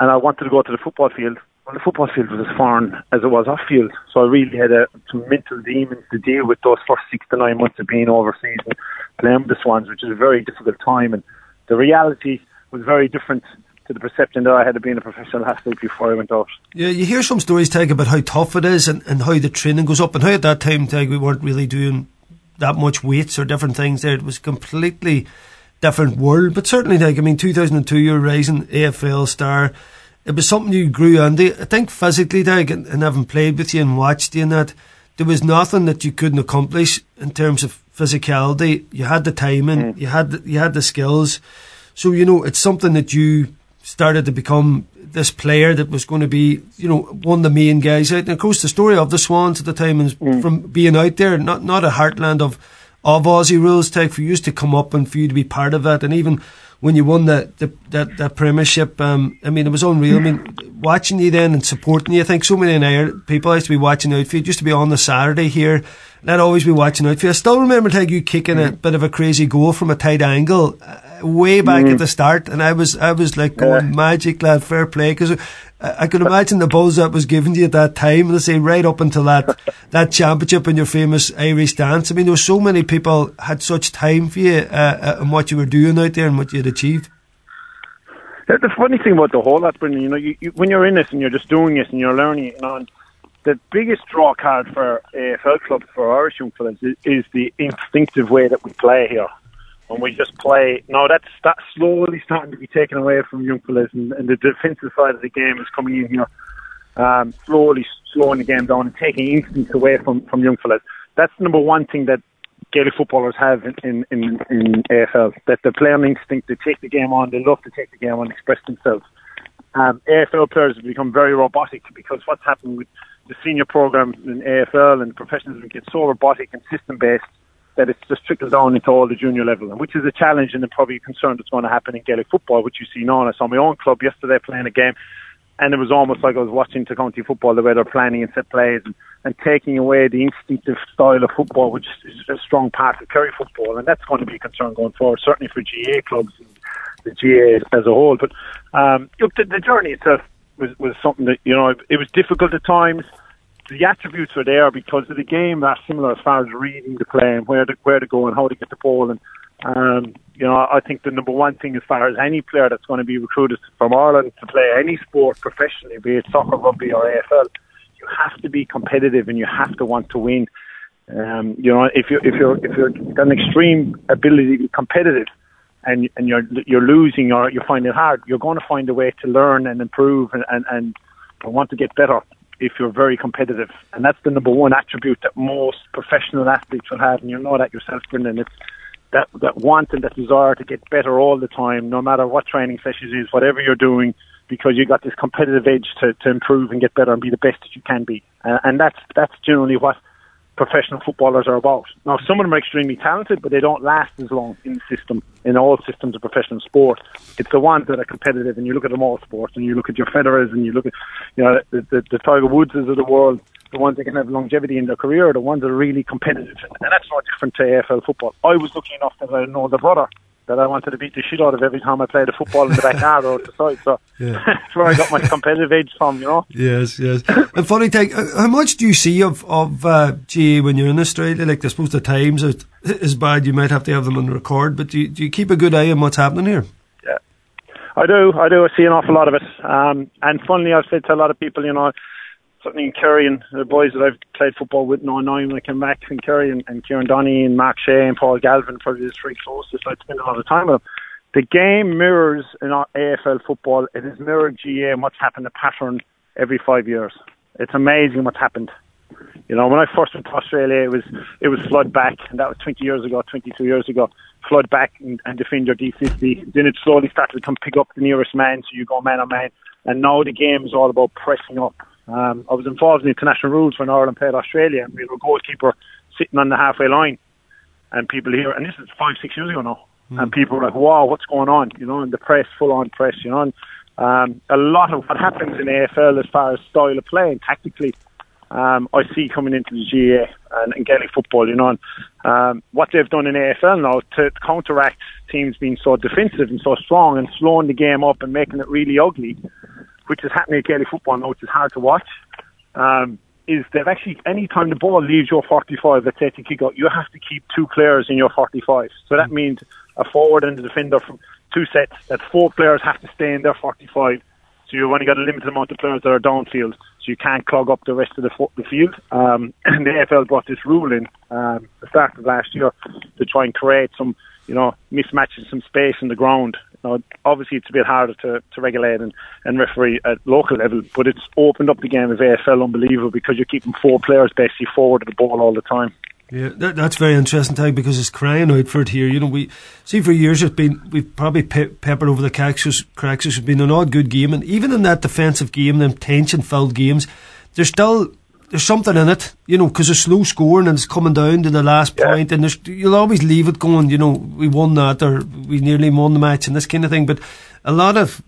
S4: and I wanted to go to the football field. Well, the football field was as foreign as it was off field, so I really had a, some mental demons to deal with those first six to nine months of being overseas and playing with the Swans, which is a very difficult time, and the reality was very different to the perception that I had of being a professional athlete before I went out.
S2: Yeah, you hear some stories, Tadhg, about how tough it is and, and how the training goes up and how at that time, Tadhg, we weren't really doing that much weights or different things there. It was completely different world. But certainly, like, I mean, 2002, you're rising AFL star. It was something you grew into. I think physically, Tadhg, and, and having played with you and watched you and that, there was nothing that you couldn't accomplish in terms of physicality. You had the timing, mm. you had the, you had the skills. So you know, it's something that you started to become this player that was going to be, you know, one of the main guys out. And of course, the story of the Swans at the time is mm. from being out there, not not a heartland of of Aussie rules type for you to come up and for you to be part of that, and even when you won the, the that that Premiership, um, I mean, it was unreal. I mean, watching you then and supporting you. I think so many in Ireland, people used to be watching out for you. Just to be on the Saturday here, not always be watching out for you. I still remember like you kicking a bit of a crazy goal from a tight angle. Uh, way back mm. at the start, and I was I was like going yeah. magic lad, fair play because I, could imagine the buzz that was given to you at that time. Let's say right up until that *laughs* that championship and your famous Irish dance. I mean, there were so many people had such time for you uh, uh, and what you were doing out there and what you had achieved.
S4: The funny thing about the whole that, Brendan, you know, you, you, when you're in this and you're just doing this and you're learning, you know, the biggest draw card for AFL clubs for Irish young fellas is, is the instinctive way that we play here when we just play. No, that's that's slowly starting to be taken away from young fellas, and, and the defensive side of the game is coming in here, um, slowly slowing the game down and taking instincts away from from young fellas. That's the number one thing that Gaelic footballers have in, in, in, AFL, that they play on instinct, they take the game on, they love to take the game on, express themselves. Um, AFL players have become very robotic because what's happened with the senior program in AFL and professionals get so robotic and system based that it's just trickled down into all the junior level, which is a challenge and probably a concern that's going to happen in Gaelic football, which you see now. I saw my own club yesterday playing a game, and it was almost like I was watching the county football, the way they're planning and set plays and, and taking away the instinctive style of football, which is a strong part of Kerry football, and that's going to be a concern going forward, certainly for GAA clubs and the GAA as a whole. But um, look, the, the journey itself was, was something that, you know, it was difficult at times the attributes are there because of the game are similar as far as reading the play and where to where to go and how to get the ball. And um, you know, I think the number one thing as far as any player that's going to be recruited from Ireland to play any sport professionally, be it soccer, rugby, or AFL, you have to be competitive and you have to want to win. Um, you know, if you if you're if you're got an extreme ability to be competitive, and and you're you're losing or you find it hard, you're going to find a way to learn and improve and and, and want to get better if you're very competitive. And that's the number one attribute that most professional athletes will have. And you know that yourself, Brendan. It's that, that want and that desire to get better all the time, no matter what training sessions is, whatever you're doing, because you've got this competitive edge to, to improve and get better and be the best that you can be. Uh, and that's, that's generally what professional footballers are about. Now, some of them are extremely talented, but they don't last as long in the system, in all systems of professional sport. It's the ones that are competitive, and you look at them all sports, and you look at your Federers, and you look at, you know, the, the, the Tiger Woodses of the world, the ones that can have longevity in their career, the ones that are really competitive. And that's no different to AFL football. I was lucky enough that I know the brother that I wanted to beat the shit out of every time I played a football in the backyard or the side. So yeah. *laughs* that's where I got my competitive edge from, you know.
S2: Yes, yes. And funny thing, how much do you see of of uh, GAA when you're in Australia? Like, I suppose the times are, is bad. You might have to have them on record, but do you, do you keep a good eye on what's happening here?
S4: Yeah, I do. I do. I see an awful lot of it. Um, and funnily, I've said to a lot of people, you know certainly in Kerry and the boys that I've played football with now nine when I came back in Kerry and, and Kieran Donaghy and Mark Shea and Paul Galvin, probably the three closest I'd spend a lot of time with. The game mirrors in our AFL football. It is mirrored GAA and what's happened, a pattern every five years. It's amazing what's happened. You know, when I first went to Australia, it was it was flood back, and that was 20 years ago, 22 years ago. Flood back and, and defend your D50. Then it slowly started to come pick up the nearest man, so you go man on man. And now the game is all about pressing up um, I was involved in international rules when Ireland played Australia, and we had a goalkeeper sitting on the halfway line, and people here, and this is five, six years ago now, mm. and people were like, "Wow, what's going on?" You know, and the press, full on press, you know. And, um, a lot of what happens in AFL as far as style of play and tactically, um, I see coming into the GAA and, and Gaelic football, you know, and um, what they've done in AFL now to counteract teams being so defensive and so strong and slowing the game up and making it really ugly which is happening at Gaelic football now, which is hard to watch, um, is that actually any time the ball leaves your 45, let's say to kick out, you have to keep two players in your 45. So that means a forward and a defender from two sets. That four players have to stay in their 45. So you've only got a limited amount of players that are downfield, so you can't clog up the rest of the, fo- the field. Um, *clears throat* and the AFL brought this rule in um, the start of last year to try and create some, you know, mismatches, some space in the ground Now, obviously, it's a bit harder to, to regulate and, and referee at local level, but it's opened up the game of AFL unbelievable because you're keeping four players basically forward of the ball all the time.
S2: Yeah, that, that's very interesting, Tadhg, because it's crying out for it here. You know, we see for years it's been we've probably pe- peppered over the cracks. Cracks has been an odd good game, and even in that defensive game, them tension-filled games, there's still there's something in it, you know, because it's slow scoring and it's coming down to the last yeah. point, and you'll always leave it going. You know, we won that or we nearly won the match and this kind of thing. But a lot of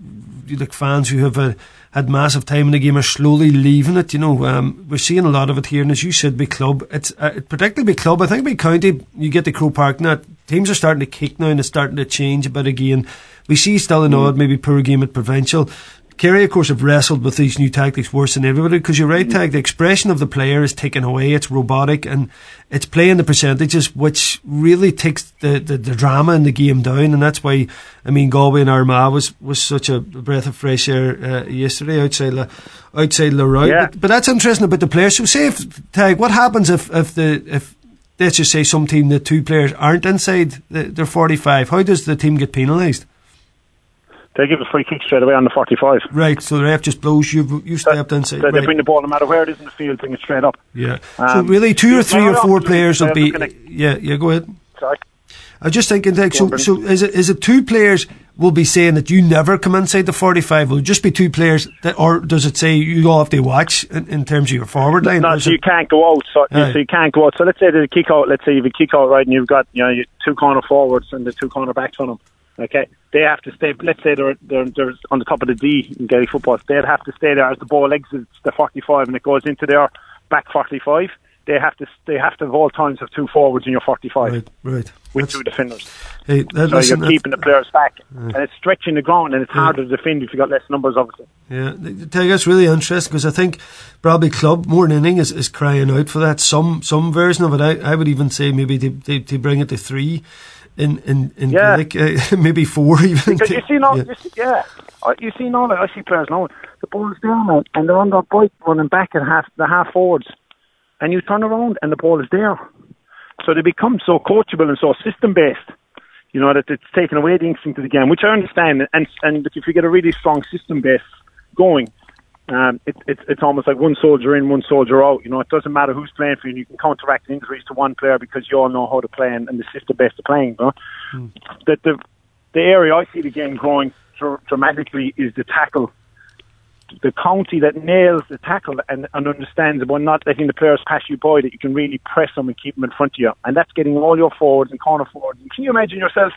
S2: like fans who have a had massive time in the game are slowly leaving it. You know, um, we're seeing a lot of it here, and as you said, big club. It's uh, particularly big club. I think big county. You get the Croke Park now. Teams are starting to kick now, and it's starting to change a bit again. We see still an mm. odd, maybe poor game at provincial. Kerry, of course, have wrestled with these new tactics worse than everybody because you're right, Tadhg. The expression of the player is taken away. It's robotic and it's playing the percentages, which really takes the, the, the drama in the game down. And that's why, I mean, Galway and Armagh was, was such a breath of fresh air uh, yesterday outside La, outside Leroy. Yeah. But, but that's interesting about the players. So, say if Tadhg, what happens if if the if let's just say some team the two players aren't inside the, their 45? How does the team get penalised?
S4: They give a free kick straight away on the 45.
S2: Right, so the ref just blows you, you stay up inside.
S4: So
S2: right.
S4: they bring the ball no matter where it is in the field, bring it straight up.
S2: Yeah. Um, so really, two or three or four players will be. Yeah, yeah, go ahead.
S4: Sorry.
S2: I was just thinking, like, so, so is it is it two players will be saying that you never come inside the 45? Will it just be two players, that, or does it say you all have to watch in, in terms of your forward line?
S4: No, so you can't go out. So, so, you can't go out. So let's say there's a kick out. Let's say you have a kick out right, and you've got you know two corner forwards and the two corner backs on them. Okay, they have to stay. Let's say they're, they're they're on the top of the D in Gaelic football. They'd have to stay there as the ball exits the 45 and it goes into their back 45. They have to they have to at all times of two forwards in your 45.
S2: Right, right.
S4: With That's, two defenders.
S2: Hey, that,
S4: so listen, you're keeping the players back, uh, and it's stretching the ground, and it's yeah. harder to defend if you got less numbers, obviously.
S2: Yeah, that's really interesting because I think probably club more than anything is, is crying out for that. Some some version of it, I, I would even say maybe to, to bring it to three in in, in yeah. Gaelic, uh, *laughs* maybe four even.
S4: Because you see, all, yeah. You see, yeah, you see the I see players now. The ball's down man, and they're on their bike running back at half the half forwards, and you turn around and the ball is there. So they become so coachable and so system based. You know that it's taken away the instinct of the game, which I understand. And and if you get a really strong system base going, um, it, it, it's almost like one soldier in, one soldier out. You know, it doesn't matter who's playing for you. You can counteract injuries to one player because you all know how to play and, and the system best of playing. You know? mm. the, the the area I see the game growing dr- dramatically is the tackle. The county that nails the tackle and, and understands about not letting the players pass you by, that you can really press them and keep them in front of you. And that's getting all your forwards and corner forwards. And can you imagine yourself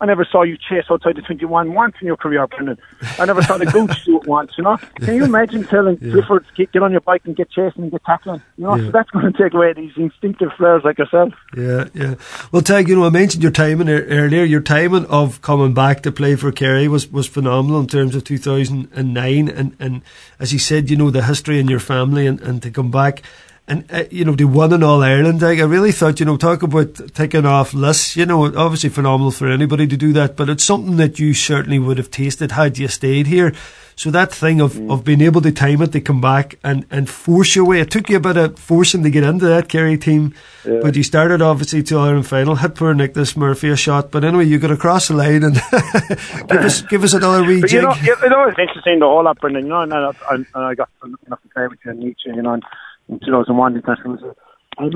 S4: I never saw you chase outside the 21 once in your career, Brendan. I never saw the do *laughs* it once, you know. Can you imagine telling yeah. Clifford to get on your bike and get chasing and get tackling? You know, yeah. so that's going to take away these instinctive players like yourself.
S2: Yeah, yeah. Well, Tadhg, you know, I mentioned your timing earlier. Your timing of coming back to play for Kerry was, was phenomenal in terms of 2009. And, and as you said, you know, the history in your family and, and to come back and uh, you know they won in All Ireland. I, I really thought you know talk about taking off lists. You know, obviously phenomenal for anybody to do that, but it's something that you certainly would have tasted had you stayed here. So that thing of, mm. of being able to time it to come back and, and force your way. It took you a bit of forcing to get into that Kerry team, yeah. but you started obviously to Ireland final. Hit poor Nicholas Murphy a shot, but anyway, you got across the line and *laughs* give us give us another wee
S4: jig. You know, you know, it's interesting the whole up, Brendan. You know, and I, and I got enough to play with you and meet you, you know. And, in 2001 international. I was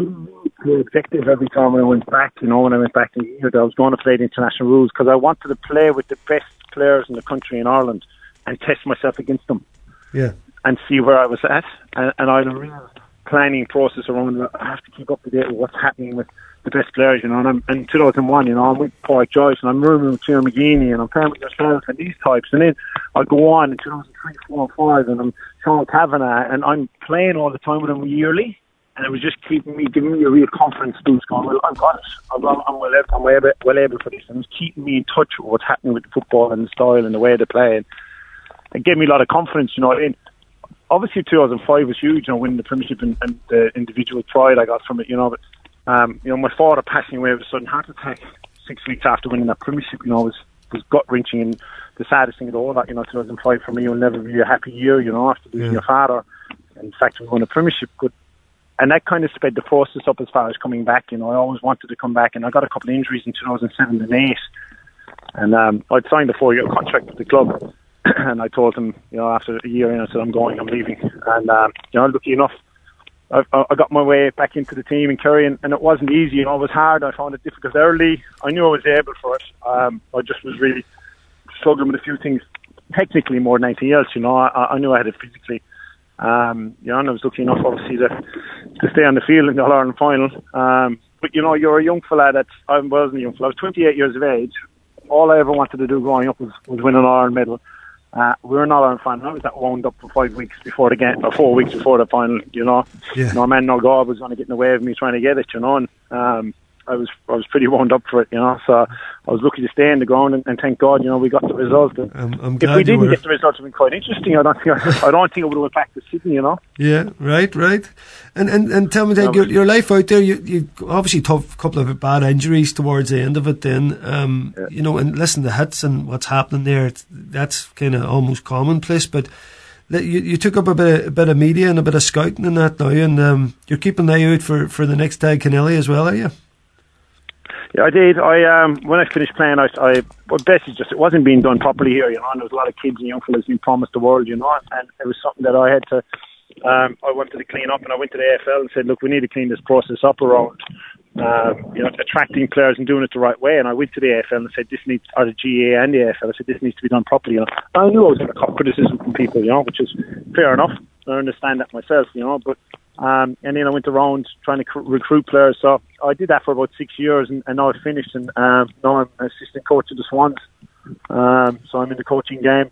S4: really objective every time I went back. You know, when I went back to year, I was going to play the international rules because I wanted to play with the best players in the country in Ireland and test myself against them.
S2: Yeah.
S4: And see where I was at, and, and I had a real planning process around. I have to keep up to date with what's happening with the best players, you know. And I'm in 2001, you know, I'm with Paul Joyce and I'm rooming with Kieran McGeeney and I'm playing with yourself and these types. And then I go on in 2003, 4, 5 and I'm Sean Cavanagh and I'm playing all the time with him yearly. And it was just keeping me, giving me a real confidence boost going, well, I've got it. I'm, I'm, well, able, I'm well, able, well able for this. And it's keeping me in touch with what's happening with the football and the style and the way they play. And it gave me a lot of confidence, you know mean? Obviously, 2005 was huge, you know, winning the Premiership and, and the individual pride I got from it, you know, but um, you know, my father passing away of a sudden heart attack six weeks after winning that premiership, you know, was was gut wrenching and the saddest thing of all that, you know, 2005 for me will never be a happy year, you know, after losing yeah. your father. In fact, we won a premiership, but and that kind of sped the process up as far as coming back. You know, I always wanted to come back, and I got a couple of injuries in 2007 and 8. And um, I'd signed a four-year contract with the club, *clears throat* and I told him, you know, after a year in, I said, I'm going, I'm leaving. And, um, you know, lucky enough, I, I got my way back into the team in Kerry, and, and it wasn't easy. You know, it was hard. I found it difficult early. I knew I was able for it. Um, I just was really struggling with a few things, technically more than anything else. You know, I, I knew I had it physically. Um, you know, and I was lucky enough, obviously, to to stay on the field in the All Ireland final. Um, but you know, you're a young fella. That I wasn't a young fella. I was 28 years of age. All I ever wanted to do growing up was, was win an Ireland medal. Uh, we were not on final. I was that wound up for five weeks before the game, or four weeks before the final. You know,
S2: Yeah.
S4: no man, no God was going to get in the way of me trying to get it. You know, and um, I was I was pretty wound up for it. You know, so I was lucky to stay in the ground, and, and thank God, you know, we got the result. And
S2: I'm, I'm
S4: if
S2: glad
S4: we didn't
S2: were.
S4: get the result, it would been quite interesting. I don't think I, don't think it would have went back to Sydney. You know.
S2: Yeah, right, right. And and, and tell me, then, your, your life out there, you, you obviously tough couple of bad injuries towards the end of it. Then, um, you know, and listen, the hits and what's happening there, it's, that's kind of almost commonplace. But you, you took up a bit, of, a bit of media and a bit of scouting and that now, and um, you're keeping an eye out for, for the next Tadhg Kennelly as well, are you?
S4: Yeah, I did. I um when I finished playing, I, I well, basically just it wasn't being done properly here, you know. And there was a lot of kids and young fellas being promised the world, you know. And it was something that I had to. Um, I wanted to clean up, and I went to the AFL and said, "Look, we need to clean this process up around, um, you know, attracting players and doing it the right way." And I went to the AFL and said, "This needs," or the GA and the AFL. I said, "This needs to be done properly." You know, I knew I was going to cop criticism from people, you know, which is fair enough. I understand that myself, you know, but um, and then I went around trying to cr- recruit players. So I did that for about six years, and, and now I've finished. And um, now I'm an assistant coach of the Swans. Um, so I'm in the coaching game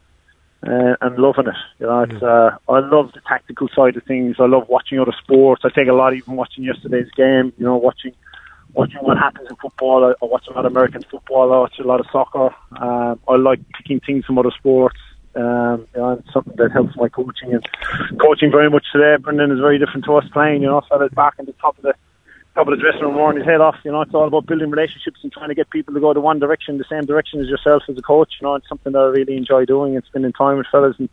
S4: uh, and loving it. You know, it's, uh, I love the tactical side of things. I love watching other sports. I take a lot, even watching yesterday's game. You know, watching watching what happens in football. I, I watch a lot of American football. I watch a lot of soccer. Um, I like picking things from other sports. Um, you know, it's something that helps my coaching and coaching very much today. Brendan is very different to us playing. You know, so back in the top of the top of the dressing room, wearing his head off. You know, it's all about building relationships and trying to get people to go to one direction, the same direction as yourself as a coach. You know, it's something that I really enjoy doing and spending time with fellas and.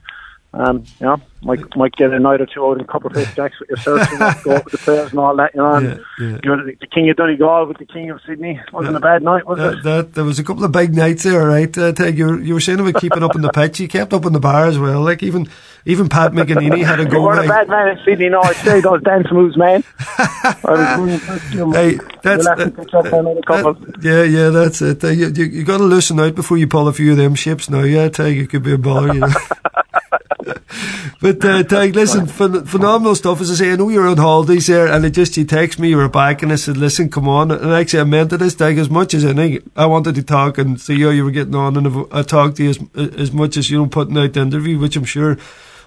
S4: Um, you know, might might get a night or two out in Copper Face Jacks with yourself, you know, go out with the players and all that, you know. And,
S2: Yeah, yeah.
S4: You know, the, the King of Donegal with the King of Sydney wasn't a bad night, was
S2: That,
S4: it?
S2: that, there was a couple of big nights there, right? Uh, Tadhg, you, were, you were saying about keeping up in the pitch. You kept up in the bar as well. Like even even Pat McGinney had a
S4: You
S2: go.
S4: weren't a bad man in Sydney, no, I'd say those dance moves, man. I was really with you, man.
S2: Hey, that's
S4: You'll have to
S2: that-
S4: catch up on another couple.
S2: that- yeah, yeah, that's it. Uh, you you, you got to loosen out before you pull a few of them ships. Now, yeah, Tadhg, it could be a bother, you know. *laughs* *laughs* but uh, Tadhg, listen, phen- phenomenal stuff. As I say, I know you're on holidays there, and it just you text me, you were back, and I said, listen, come on. And actually, I meant it this Tadhg as much as anything. I wanted to talk and see how you were getting on, and I talked to you as as much as you know, putting out the interview, which I'm sure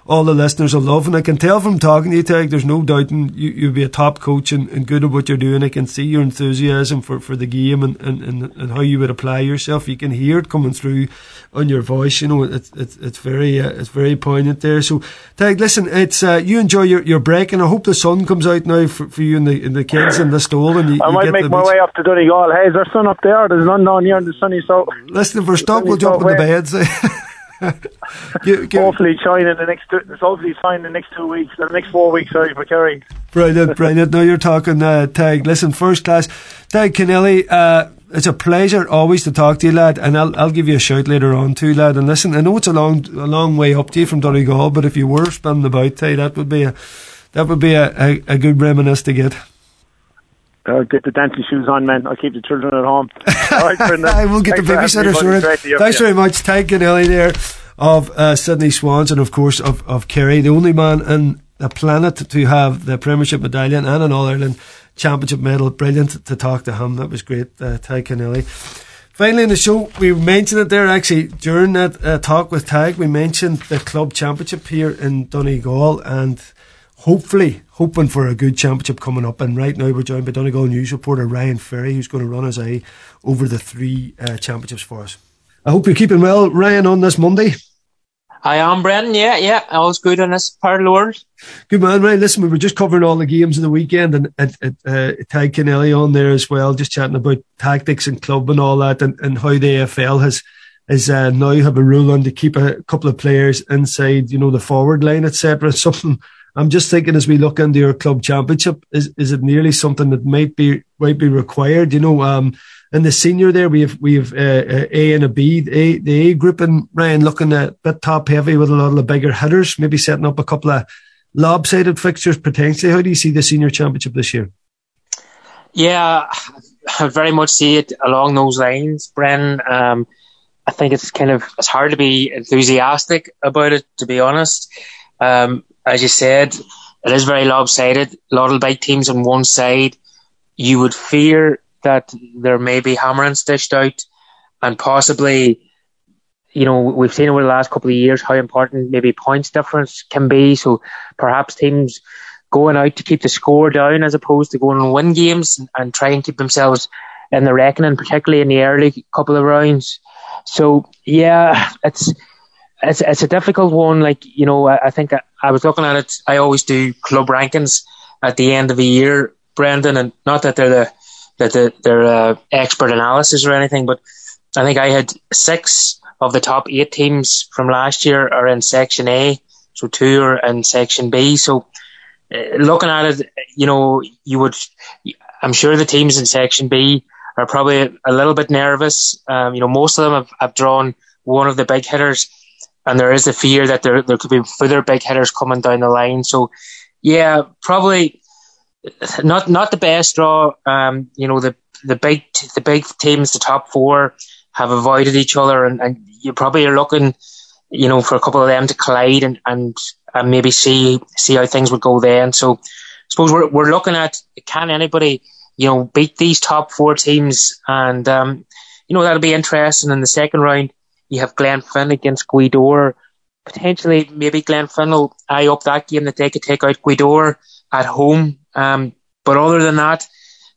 S2: all the listeners will love. And I can tell from talking to you, Tadhg, there's no doubting you, you'll be a top coach and, and good at what you're doing. I can see your enthusiasm for, for the game and, and, and, and how you would apply yourself. You can hear it coming through on your voice. You know, it's, it's, it's very, uh, it's very poignant there. So, Tadhg, listen, it's, uh, you enjoy your, your break and I hope the sun comes out now for, for you and the, and the kids and the stall and you,
S4: I
S2: you
S4: might
S2: get
S4: make my
S2: beach.
S4: way up to Donegal. Hey, is there sun up there? There's none down here in the sunny south.
S2: Listen, if we're stuck, we'll jump in the beds. *laughs* *laughs* Give- give-
S4: Hopefully the next two, it's hopefully in the next two weeks, the next four weeks, sorry, for Kerry.
S2: Brilliant, *laughs* brilliant. Now you're talking uh, Tadhg. Listen, first class. Tadhg Kennelly, uh, it's a pleasure always to talk to you, lad, and I'll I'll give you a shout later on too, lad. And listen, I know it's a long a long way up to you from Donegal, but if you were spinning about, Tadhg, that would be a that would be a, a, a good reminisce to get.
S4: Uh, get the dancing shoes on, man. I'll keep the children at home. *laughs* All right.
S2: I will get
S4: Thanks
S2: the
S4: for having me,
S2: babysitter sorted. Thanks very much, Tadhg Kennelly there of uh, Sydney Swans and of course of, of Kerry, the only man in the planet to have the Premiership medallion and an All Ireland Championship medal. Brilliant to talk to him. That was great, uh, Tadhg Kennelly. Finally in the show, we mentioned it there actually during that uh, talk with Tadhg. We mentioned the club championship here in Donegal and hopefully hoping for a good championship coming up. And right now we're joined by Donegal news reporter Ryan Ferry, who's going to run his eye over the three uh, championships for us. I hope you're keeping well, Ryan, on this Monday.
S5: I am Brendan. Yeah, yeah, all's good in this part of the world.
S2: Good man, Ryan. Listen, we were just covering all the games of the weekend and at, at, uh, Tadhg Kennelly on there as well, just chatting about tactics and club and all that and, and how the AFL has is uh, now have a rule on to keep a couple of players inside, you know, the forward line, etc. *laughs* Something I'm just thinking as we look into your club championship, is is it nearly something that might be might be required? You know, um, in the senior there we have we have uh, uh A and a B, the A, the A group, and Ryan looking a bit top heavy with a lot of the bigger hitters, maybe setting up a couple of lopsided fixtures potentially. How do you see the senior championship this year?
S5: Yeah, I very much see it along those lines, Bren. Um, I think it's kind of it's hard to be enthusiastic about it, to be honest. Um, as you said, it is very lopsided. A lot of big teams on one side. You would fear that there may be hammering stitched out, and possibly, you know, we've seen over the last couple of years how important maybe points difference can be. So perhaps teams going out to keep the score down as opposed to going and win games and, and try and keep themselves in the reckoning, particularly in the early couple of rounds. So yeah, *laughs* it's it's it's a difficult one. Like you know, I, I think I, I, was looking at it. I always do club rankings at the end of the year, Brendan, and not that they're the that the, they're uh, expert analysis or anything, but I think I had six of the top eight teams from last year are in Section A, so two are in Section B. So uh, looking at it, you know, you would, I'm sure the teams in Section B are probably a little bit nervous. Um, you know, most of them have, have drawn one of the big hitters, and there is a fear that there there could be further big hitters coming down the line. So, yeah, probably not not the best draw. Um, you know, the the big the big teams, the top four, have avoided each other, and, and you probably are looking, you know, for a couple of them to collide and and, and maybe see see how things would go then. So, I suppose we're we're looking at can anybody you know, beat these top four teams. And, um, you know, that'll be interesting. In the second round, you have Glenfin against Gweedore. Potentially, maybe Glenfin will eye up that game that they could take out Gweedore at home. Um, but other than that,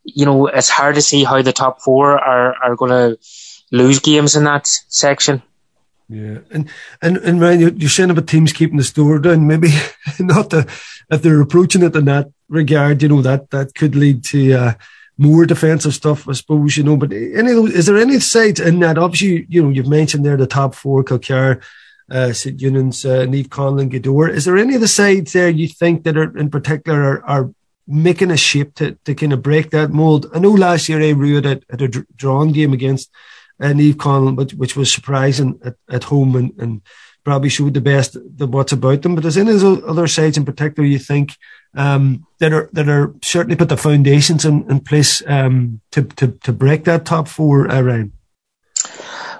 S5: you know, it's hard to see how the top four are, are going to lose games in that section.
S2: Yeah, and and and Ryan, you're saying about teams keeping the store down. Maybe *laughs* not the if they're approaching it in that regard, you know that that could lead to uh, more defensive stuff, I suppose. You know, but any of those, is there any sides in that? Obviously, you know, you've mentioned there the top four: Kilcar, uh, St Eunan's, uh, Naomh Conaill, Gweedore. Is there any of the sides there you think that are in particular are, are making a shape to, to kind of break that mold? I know last year Aru had a, had a drawn game against uh, Naomh Conaill, but which was surprising at, at home and, and probably showed the best the what's about them. But any of other sides in particular you think um, that are that are certainly put the foundations in, in place um, to, to to break that top four around?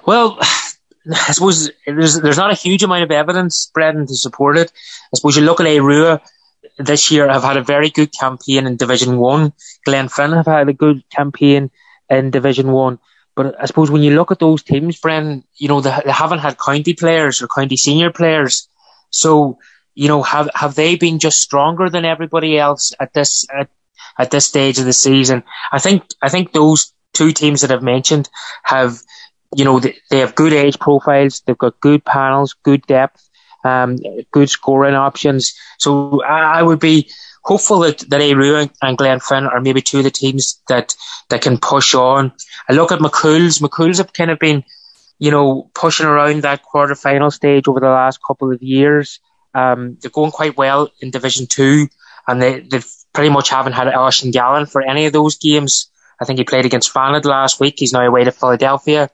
S5: Well, *sighs* I suppose there's there's not a huge amount of evidence, Brendan, to support it. I suppose you look at Arua this year have had a very good campaign in Division One. Glenfin have had a good campaign in Division One. But I suppose when you look at those teams, Bren, you know, they, they haven't had county players or county senior players. So, you know, have, have they been just stronger than everybody else at this, at, at this stage of the season? I think, I think those two teams that I've mentioned have, you know, they, they have good age profiles. They've got good panels, good depth, um, good scoring options. So I, I would be, hopeful that, that Aru and Glenfin are maybe two of the teams that, that can push on. I look at McCool's. McCool's have kind of been, you know, pushing around that quarter final stage over the last couple of years. Um, they're going quite well in Division Two, and they, they pretty much haven't had Oisín Gallen for any of those games. I think he played against Fanad last week. He's now away to Philadelphia.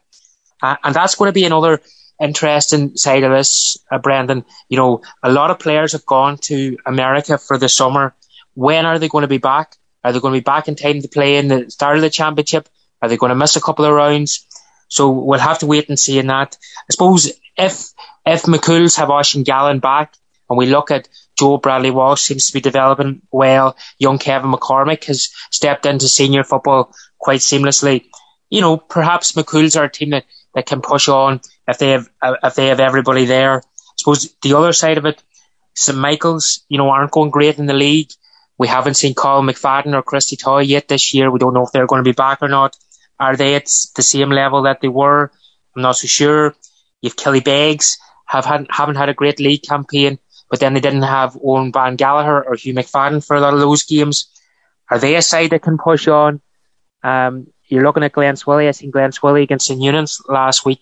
S5: Uh, and that's going to be another interesting side of this, uh, Brendan. You know, a lot of players have gone to America for the summer when are they going to be back? Are they going to be back in time to play in the start of the championship? Are they going to miss a couple of rounds? So we'll have to wait and see in that. I suppose if if McCool's have Oisín Gallen back and we look at Joe Bradley Walsh seems to be developing well, young Kevin McCormick has stepped into senior football quite seamlessly. You know, perhaps McCool's are a team that, that can push on if they have if they have everybody there. I suppose the other side of it, St Michael's, you know, aren't going great in the league. We haven't seen Colin McFadden or Christy Toye yet this year. We don't know if they're going to be back or not. Are they at the same level that they were? I'm not so sure. You've Killybegs, have had, haven't had a great league campaign, but then they didn't have Eoghan Bán Gallagher or Hugh McFadden for a lot of those games. Are they a side that can push on? Um, you're looking at Glenswilly. I seen Glenswilly against St Eunan's last week.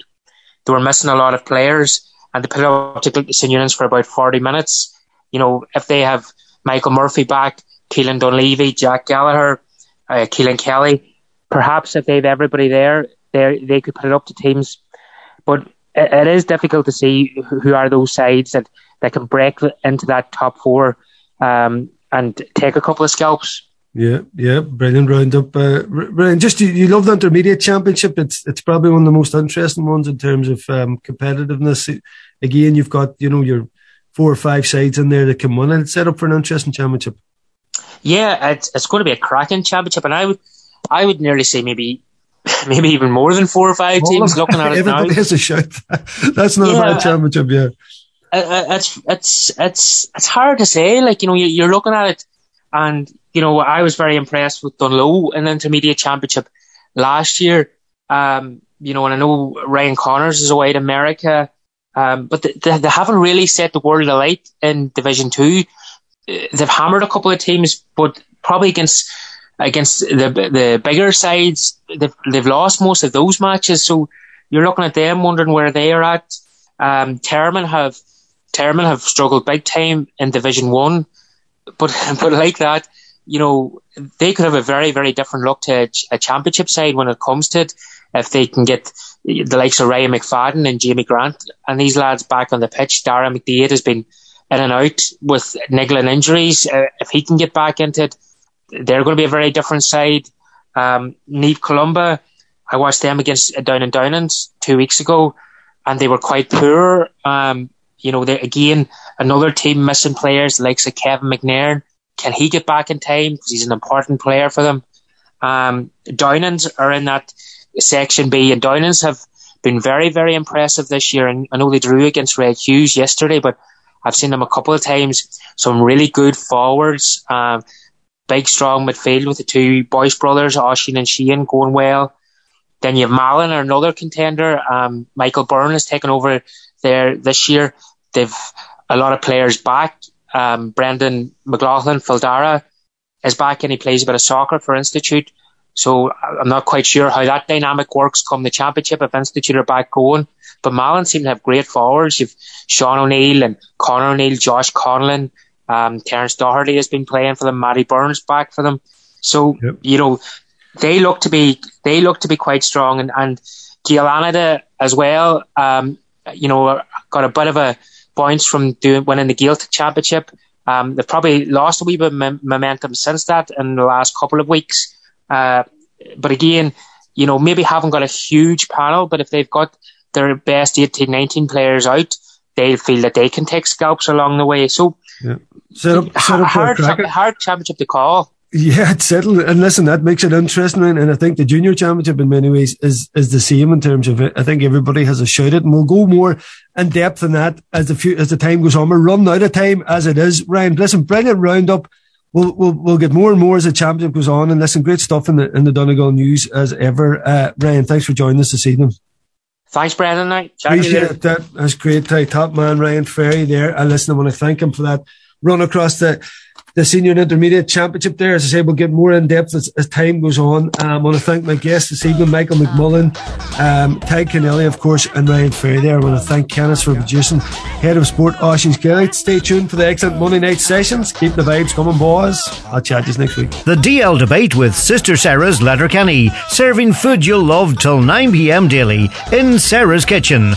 S5: They were missing a lot of players and they put up to St Eunan's for about 40 minutes. You know, if they have Michael Murphy back, Keelan Dunleavy, Jack Gallagher, uh, Keelan Kelly. Perhaps if they have everybody there, they they could put it up to teams. But it, it is difficult to see who are those sides that, that can break into that top four um, and take a couple of scalps.
S2: Yeah, yeah, brilliant roundup. Uh, Ryan, just you, you love the intermediate championship. It's it's probably one of the most interesting ones in terms of um, competitiveness. Again, you've got you know your four or five sides in there that can win, and it's set up for an interesting championship.
S5: Yeah, it's it's going to be a cracking championship, and I would I would nearly say maybe *laughs* maybe even more than four or five teams looking at it
S2: Everybody
S5: now.
S2: has a shout. That's not yeah, a bad championship, yeah.
S5: It's it's it's it's hard to say. Like you know, you're looking at it, and you know, I was very impressed with Dungloe in the intermediate championship last year. Um, you know, and I know Ryan Connors is away to America, um, but they, they haven't really set the world alight in Division Two. They've hammered a couple of teams, but probably against against the the bigger sides, they've they've lost most of those matches. So you're looking at them, wondering where they are at. Um, Termon have Termon have struggled big time in Division One, but *laughs* but like that, you know, they could have a very very different look to a, championship side when it comes to it. If they can get the likes of Ryan McFadden and Jamie Grant and these lads back on the pitch, Dara McDade has been in and out with niggling injuries. Uh, if he can get back into it, they're going to be a very different side. Um, Naomh Columba, I watched them against Down and Downings two weeks ago, and they were quite poor. Um, you know, again another team missing players like likes Kevin McNairn. Can he get back in time? Because he's an important player for them. Um, Downings are in that section B, and Downings have been very, very impressive this year. And I know they drew against Red Hughs yesterday, but I've seen them a couple of times. Some really good forwards. Um, big, strong midfield with the two Boyce brothers, Oshin and Sheehan, going well. Then you have Malin, another contender. Um, Michael Byrne has taken over there this year. They've a lot of players back. Um, Brendan McLaughlin, Fildara is back and he plays a bit of soccer for Institute. So I'm not quite sure how that dynamic works come the championship if Institute are back going. But Malin seem to have great forwards. You've Sean O'Neill and Connor O'Neill, Josh Conlon, um, Terence Doherty has been playing for them. Matty Burns back for them. So yep. you know they look to be they look to be quite strong, and and Gael as well. Um, you know, got a bit of a points from doing winning the Gaeltacht Championship. Um, they've probably lost a wee bit of momentum since that in the last couple of weeks. Uh, but again, you know, maybe haven't got a huge panel, but if they've got their best 18, 19 players out, they'll feel that they can take scalps along the way. So
S2: yeah. Set up, set up
S5: hard, hard championship to call.
S2: Yeah, *laughs* it's settled. And listen, that makes it interesting. And I think the junior championship in many ways is, is the same in terms of it. I think everybody has a shout at and we'll go more in depth in that as the few, as the time goes on. We're running out of time as it is. Ryan, listen, brilliant roundup. We'll, we'll, we'll get more and more as the championship goes on. And listen, great stuff in the, in the Donegal news as ever. Uh, Ryan, thanks for joining us this evening.
S5: Thanks, Brendan.
S2: Appreciate that. That's great. Top man, Ryan Ferry there. I listen, I want to thank him for that run across the the senior and intermediate championship there. As I say, we'll get more in depth as, as time goes on. Um, I want to thank my guests this evening, Michael McMullan, um, Tadhg Kennelly, of course, and Ryan Ferry there. I want to thank Kenneth for producing. Head of Sport, Ossian Skelly. Stay tuned for the excellent Monday night sessions. Keep the vibes coming, boys. I'll chat to you next week.
S1: The DL debate with Sister Sarah's Letterkenny, serving food you'll love till 9 p.m. daily in Sarah's Kitchen